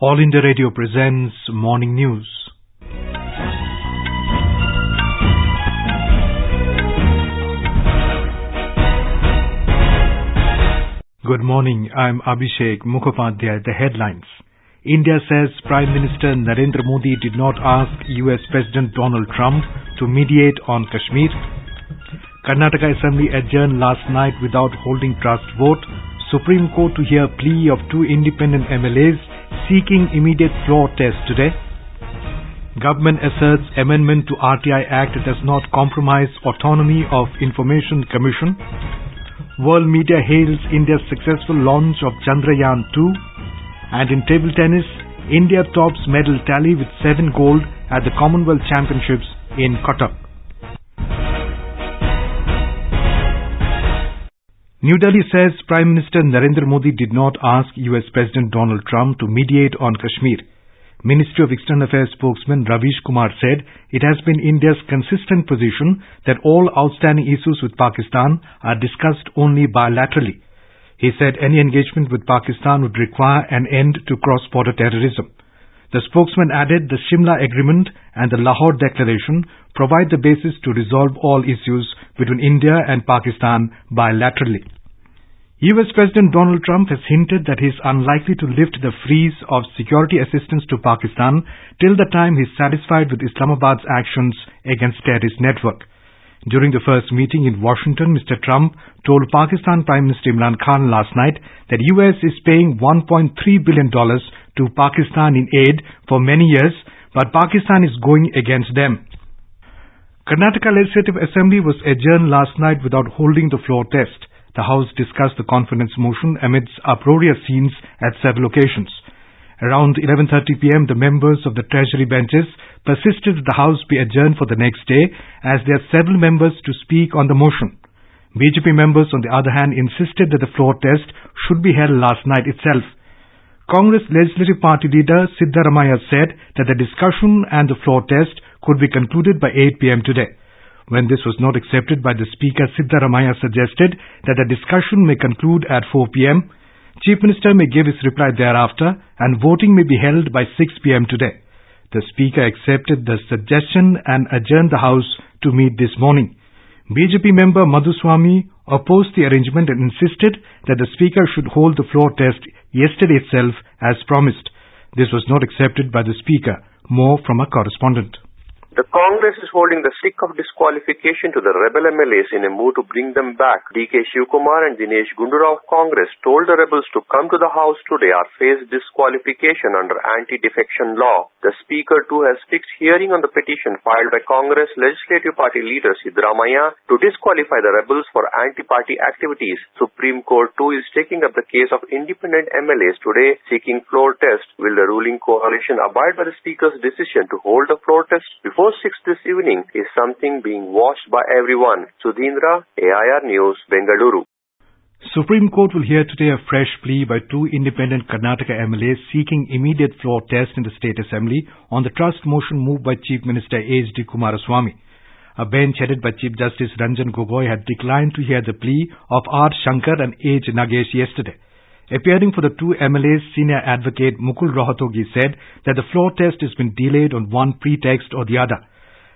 All India Radio presents Morning News. Good morning, I'm Abhishek Mukhopadhyay. The headlines. India says Prime Minister Narendra Modi did not ask US President Donald Trump to mediate on Kashmir. Karnataka Assembly adjourned last night without holding trust vote. Supreme Court to hear plea of two independent MLAs seeking immediate floor test today. Government asserts amendment to RTI Act does not compromise autonomy of Information Commission. World media hails India's successful launch of Chandrayaan-2. And in table tennis, India tops medal tally with seven gold at the Commonwealth Championships in Cuttack. New Delhi says Prime Minister Narendra Modi did not ask US President Donald Trump to mediate on Kashmir. Ministry of External Affairs spokesman Ravish Kumar said it has been India's consistent position that all outstanding issues with Pakistan are discussed only bilaterally. He said any engagement with Pakistan would require an end to cross-border terrorism. The spokesman added the Shimla Agreement and the Lahore Declaration provide the basis to resolve all issues between India and Pakistan bilaterally. US President Donald Trump has hinted that he is unlikely to lift the freeze of security assistance to Pakistan till the time he is satisfied with Islamabad's actions against terrorist network. During the first meeting in Washington, Mr. Trump told Pakistan Prime Minister Imran Khan last night that US is paying $1.3 billion to Pakistan in aid for many years, but Pakistan is going against them. Karnataka Legislative Assembly was adjourned last night without holding the floor test. The House discussed the confidence motion amidst uproarious scenes at several occasions. Around 11.30 p.m., the members of the Treasury benches persisted that the House be adjourned for the next day as there are several members to speak on the motion. BJP members, on the other hand, insisted that the floor test should be held last night itself. Congress Legislative Party leader Siddaramaiah said that the discussion and the floor test could be concluded by 8 p.m. today. When this was not accepted by the Speaker, Siddaramaiah suggested that the discussion may conclude at 4 p.m. Chief Minister may give his reply thereafter and voting may be held by 6 p.m. today. The Speaker accepted the suggestion and adjourned the House to meet this morning. BJP member Madhuswamy opposed the arrangement and insisted that the Speaker should hold the floor test yesterday itself as promised. This was not accepted by the Speaker. More from a correspondent. The Congress is holding the stick of disqualification to the rebel MLAs in a move to bring them back. DK Shivkumar and Dinesh Gundurao of Congress told the rebels to come to the House today or face disqualification under anti-defection law. The Speaker too has fixed hearing on the petition filed by Congress Legislative Party leader Siddaramaiah to disqualify the rebels for anti-party activities. Supreme Court too is taking up the case of independent MLAs today seeking floor test. Will the ruling coalition abide by the Speaker's decision to hold the floor test before 6 this evening is something being watched by everyone. Sudhindra, AIR News, Bengaluru. Supreme Court will hear today a fresh plea by two independent Karnataka MLAs seeking immediate floor test in the State Assembly on the trust motion moved by Chief Minister H.D. Kumaraswamy. A bench headed by Chief Justice Ranjan Gogoi had declined to hear the plea of R. Shankar and H. Nagesh yesterday. Appearing for the two MLAs, senior advocate Mukul Rohatgi said that the floor test has been delayed on one pretext or the other.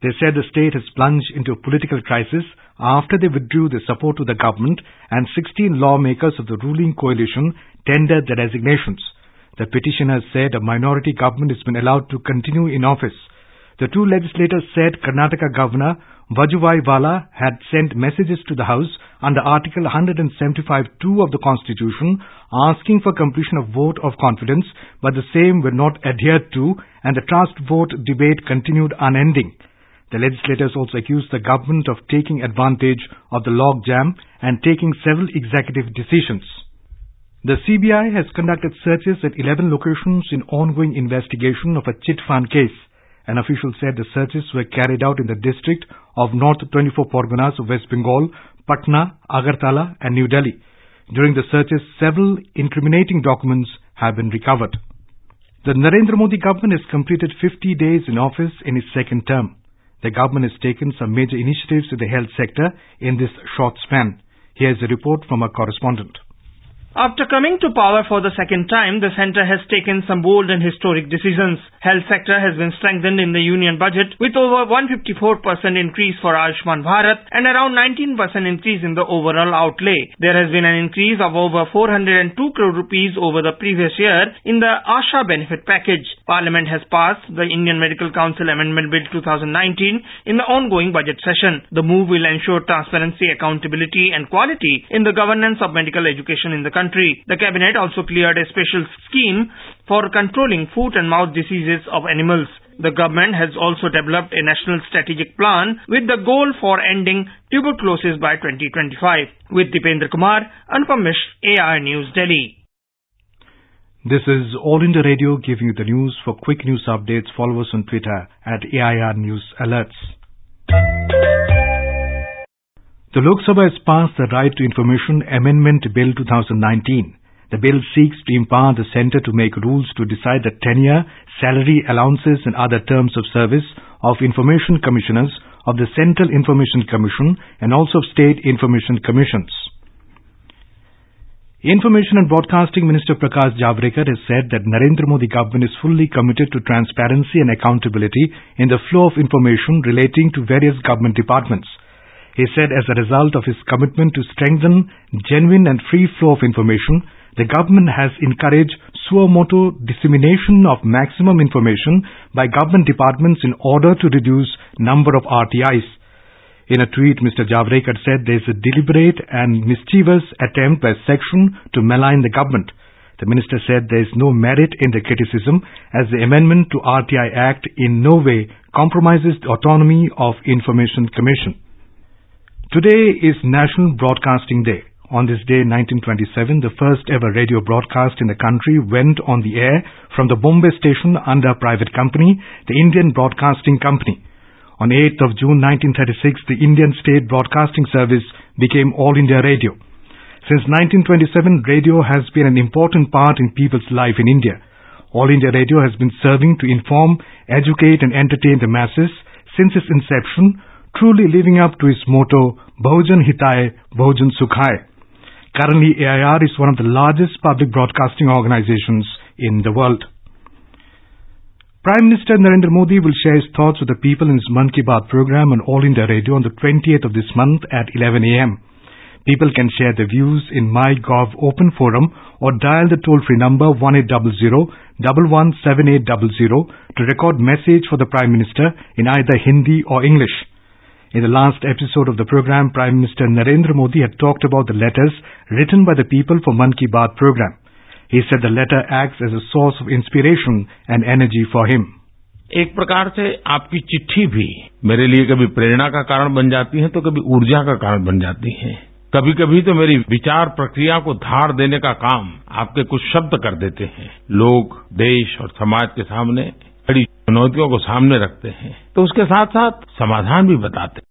They said the state has plunged into a political crisis after they withdrew their support to the government and 16 lawmakers of the ruling coalition tendered their resignations. The petitioners said a minority government has been allowed to continue in office. The two legislators said Karnataka Governor Vajubhai Vala had sent messages to the House under Article 175.2 of the Constitution asking for completion of vote of confidence, but the same were not adhered to and the trust vote debate continued unending. The legislators also accused the government of taking advantage of the log jam and taking several executive decisions. The CBI has conducted searches at 11 locations in ongoing investigation of a chit fund case. An official said the searches were carried out in the district of North 24 Parganas of West Bengal, Patna, Agartala and New Delhi. During the searches, several incriminating documents have been recovered. The Narendra Modi government has completed 50 days in office in its second term. The government has taken some major initiatives in the health sector in this short span. Here is a report from our correspondent. After coming to power for the second time, the centre has taken some bold and historic decisions. Health sector has been strengthened in the union budget with over 154% increase for Ayushman Bharat and around 19% increase in the overall outlay. There has been an increase of over 402 crore rupees over the previous year in the Asha benefit package. Parliament has passed the Indian Medical Council Amendment Bill 2019 in the ongoing budget session. The move will ensure transparency, accountability and quality in the governance of medical education in the country country. The cabinet also cleared a special scheme for controlling foot and mouth diseases of animals. The government has also developed a national strategic plan with the goal for ending tuberculosis by 2025. With Dipendra Kumar, Anupam Mish, AIR News, Delhi. This is All India Radio giving you the news. For quick news updates, follow us on Twitter at AIR News Alerts. The Lok Sabha has passed the Right to Information Amendment Bill 2019. The bill seeks to empower the centre to make rules to decide the tenure, salary, allowances and other terms of service of information commissioners of the Central Information Commission and also of state information commissions. Information and Broadcasting Minister Prakash Javadekar has said that Narendra Modi government is fully committed to transparency and accountability in the flow of information relating to various government departments. He said as a result of his commitment to strengthen genuine and free flow of information, the government has encouraged suo dissemination of maximum information by government departments in order to reduce number of RTIs. In a tweet, Mr. Javadekar said there is a deliberate and mischievous attempt by section to malign the government. The minister said there is no merit in the criticism as the amendment to RTI Act in no way compromises the autonomy of Information Commission. Today is National Broadcasting Day. On this day, 1927, the first ever radio broadcast in the country went on the air from the Bombay station under a private company, the Indian Broadcasting Company. On 8th of June 1936, the Indian State Broadcasting Service became All India Radio. Since 1927, radio has been an important part in people's life in India. All India Radio has been serving to inform, educate and entertain the masses since its inception truly living up to its motto, Bahujan Hitai, Bahujan Sukhai. Currently, AIR is one of the largest public broadcasting organizations in the world. Prime Minister Narendra Modi will share his thoughts with the people in his Mann Ki Baat program on All India Radio on the 20th of this month at 11 a.m. People can share their views in MyGov Open Forum or dial the toll-free number 1800 117800 to record message for the Prime Minister in either Hindi or English. In the last episode of the program, Prime Minister Narendra Modi had talked about the letters written by the people for Mann Ki Baat program. He said the letter acts as a source of inspiration and energy for him. एक प्रकार से आपकी चिट्ठी भी मेरे लिए कभी प्रेरणा का कारण बन जाती है तो कभी ऊर्जा का कारण बन जाती है कभी कभी तो मेरी विचार प्रक्रिया को धार देने का काम आपके कुछ शब्द कर देते हैं लोग देश और समाज के सामने बड़ी चुनौतियों को सामने रखते हैं तो उसके साथ साथ समाधान भी बताते हैं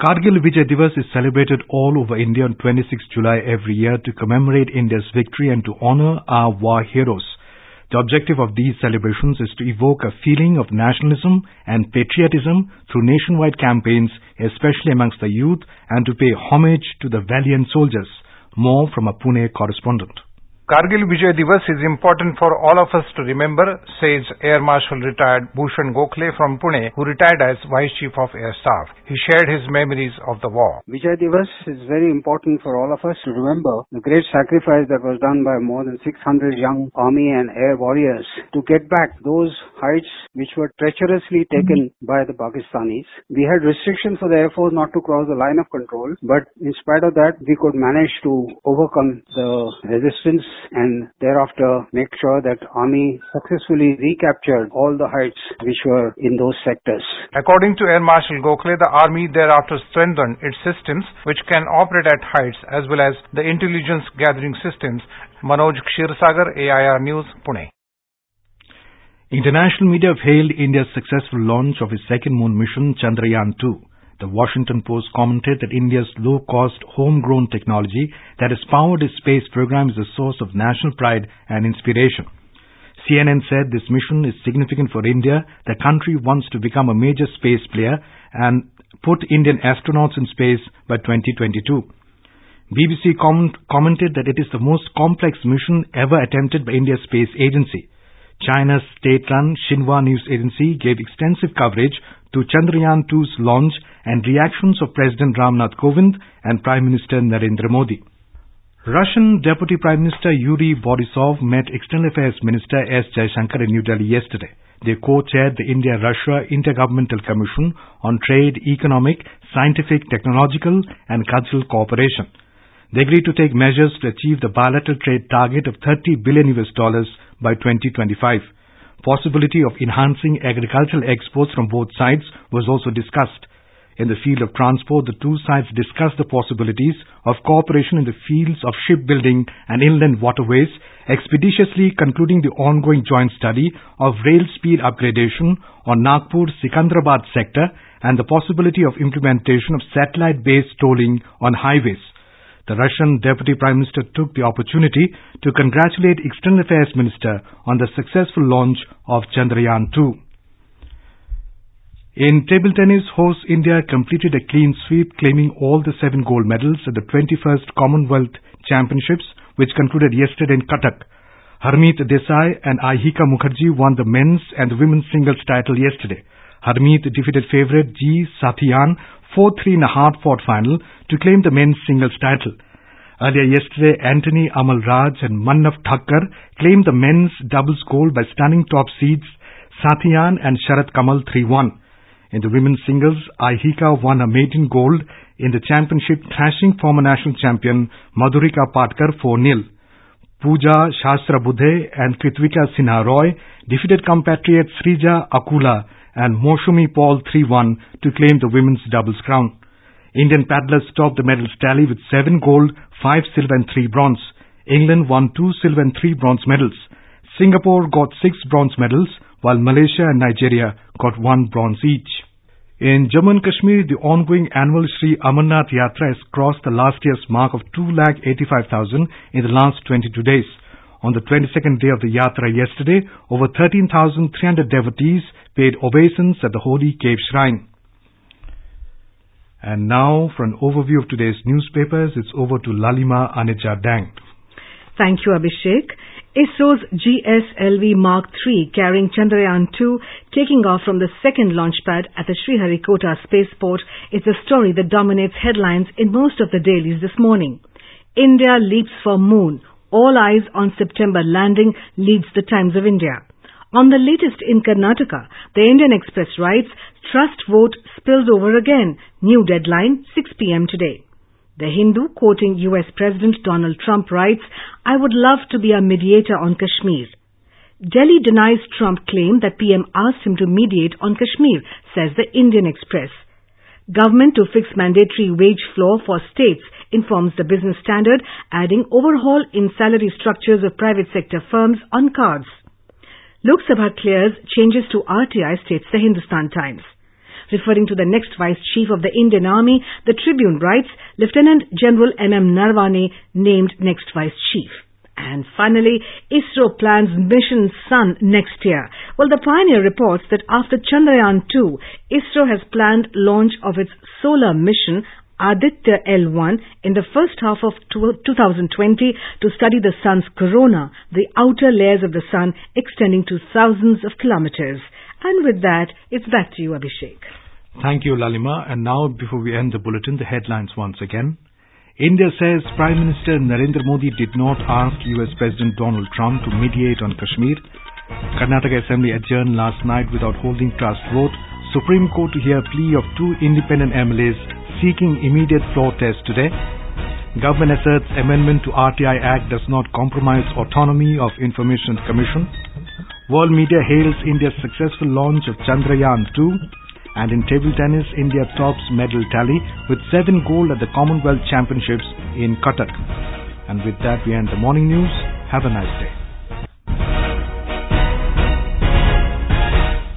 Kargil Vijay Divas is celebrated all over India on 26 July every year to commemorate India's victory and to honor our war heroes. The objective of these celebrations is to evoke a feeling of nationalism and patriotism through nationwide campaigns, especially amongst the youth, and to pay homage to the valiant soldiers. More from a Pune correspondent. Kargil Vijay Divas is important for all of us to remember, says Air Marshal retired Bhushan Gokhale from Pune, who retired as Vice Chief of Air Staff. He shared his memories of the war. Vijay Divas is very important for all of us to remember the great sacrifice that was done by more than 600 young army and air warriors to get back those heights which were treacherously taken by the Pakistanis. We had restrictions for the Air Force not to cross the line of control, but in spite of that, we could manage to overcome the resistance and thereafter make sure that army successfully recaptured all the heights which were in those sectors. According to Air Marshal Gokhale, the army thereafter strengthened its systems which can operate at heights as well as the intelligence gathering systems. Manoj Kshirsagar, AIR News, Pune. International media have hailed India's successful launch of its second moon mission, Chandrayaan-2. The Washington Post commented that India's low-cost, homegrown technology that has powered its space program is a source of national pride and inspiration. CNN said this mission is significant for India. The country wants to become a major space player and put Indian astronauts in space by 2022. BBC comment, commented that it is the most complex mission ever attempted by India's space agency. China's state-run Xinhua news agency gave extensive coverage to Chandrayaan-2's launch and reactions of President Ramnath Kovind and Prime Minister Narendra Modi. Russian Deputy Prime Minister Yuri Borisov met External Affairs Minister S. Jaishankar in New Delhi yesterday. They co-chaired the India-Russia Intergovernmental Commission on Trade, Economic, Scientific, Technological and Cultural Cooperation. They agreed to take measures to achieve the bilateral trade target of 30 billion US dollars by 2025. Possibility of enhancing agricultural exports from both sides was also discussed. In the field of transport, the two sides discussed the possibilities of cooperation in the fields of shipbuilding and inland waterways, expeditiously concluding the ongoing joint study of rail speed upgradation on Nagpur-Secunderabad sector and the possibility of implementation of satellite-based tolling on highways. The Russian Deputy Prime Minister took the opportunity to congratulate External Affairs Minister on the successful launch of Chandrayaan-2. In table tennis, host India completed a clean sweep, claiming all the seven gold medals at the 21st Commonwealth Championships, which concluded yesterday in Cuttack. Harmeet Desai and Ayhika Mukherjee won the men's and the women's singles title yesterday. Harmeet defeated favourite G. Sathyan 4-3 in a hard-fought final to claim the men's singles title. Earlier yesterday, Anthony Amal Raj and Manav Thakkar claimed the men's doubles gold by stunning top seeds Sathyan and Sharat Kamal 3-1. In the women's singles, Ayhika won a maiden gold in the championship thrashing former national champion Madhurika Patkar 4-0. Pooja Sahasrabudhe and Krittwika Sinha Roy defeated compatriots Srija Akula and Mousumi Paul 3-1 to claim the women's doubles crown. Indian paddlers topped the medals tally with 7 gold, 5 silver and 3 bronze. England won 2 silver and 3 bronze medals. Singapore got 6 bronze medals while Malaysia and Nigeria got one bronze each. In Jammu and Kashmir, the ongoing annual Sri Amarnath Yatra has crossed the last year's mark of 2,85,000 in the last 22 days. On the 22nd day of the Yatra yesterday, over 13,300 devotees paid obeisance at the holy cave shrine. And now, for an overview of today's newspapers, it's over to Lalima Aneja Dang. Thank you, Abhishek. ISRO's GSLV Mark III carrying Chandrayaan-2 taking off from the second launch pad at the Sriharikota spaceport is a story that dominates headlines in most of the dailies this morning. India leaps for moon. All eyes on September landing leads the Times of India. On the latest in Karnataka, the Indian Express writes, trust vote spills over again. New deadline, 6 p.m. today. The Hindu, quoting US President Donald Trump, writes, I would love to be a mediator on Kashmir. Delhi denies Trump claim that PM asked him to mediate on Kashmir, says the Indian Express. Government to fix mandatory wage floor for states, informs the Business Standard, adding overhaul in salary structures of private sector firms on cards. Lok Sabha clears changes to RTI, states the Hindustan Times. Referring to the next Vice Chief of the Indian Army, the Tribune writes, Lieutenant General M.M. Naravane named next Vice Chief. And finally, ISRO plans mission Sun next year. Well, the Pioneer reports that after Chandrayaan-2, ISRO has planned launch of its solar mission Aditya L1 in the first half of 2020 to study the sun's corona, the outer layers of the sun extending to thousands of kilometers. And with that, it's back to you, Abhishek. Thank you, Lalima. And now, before we end the bulletin, the headlines once again. India says Prime Minister Narendra Modi did not ask US President Donald Trump to mediate on Kashmir. Karnataka Assembly adjourned last night without holding trust vote. Supreme Court to hear plea of two independent MLAs seeking immediate floor test today. Government asserts amendment to RTI Act does not compromise autonomy of Information Commission. World media hails India's successful launch of Chandrayaan-2 and in table tennis, India tops medal tally with seven gold at the Commonwealth Championships in Cuttack. And with that, we end the morning news. Have a nice day.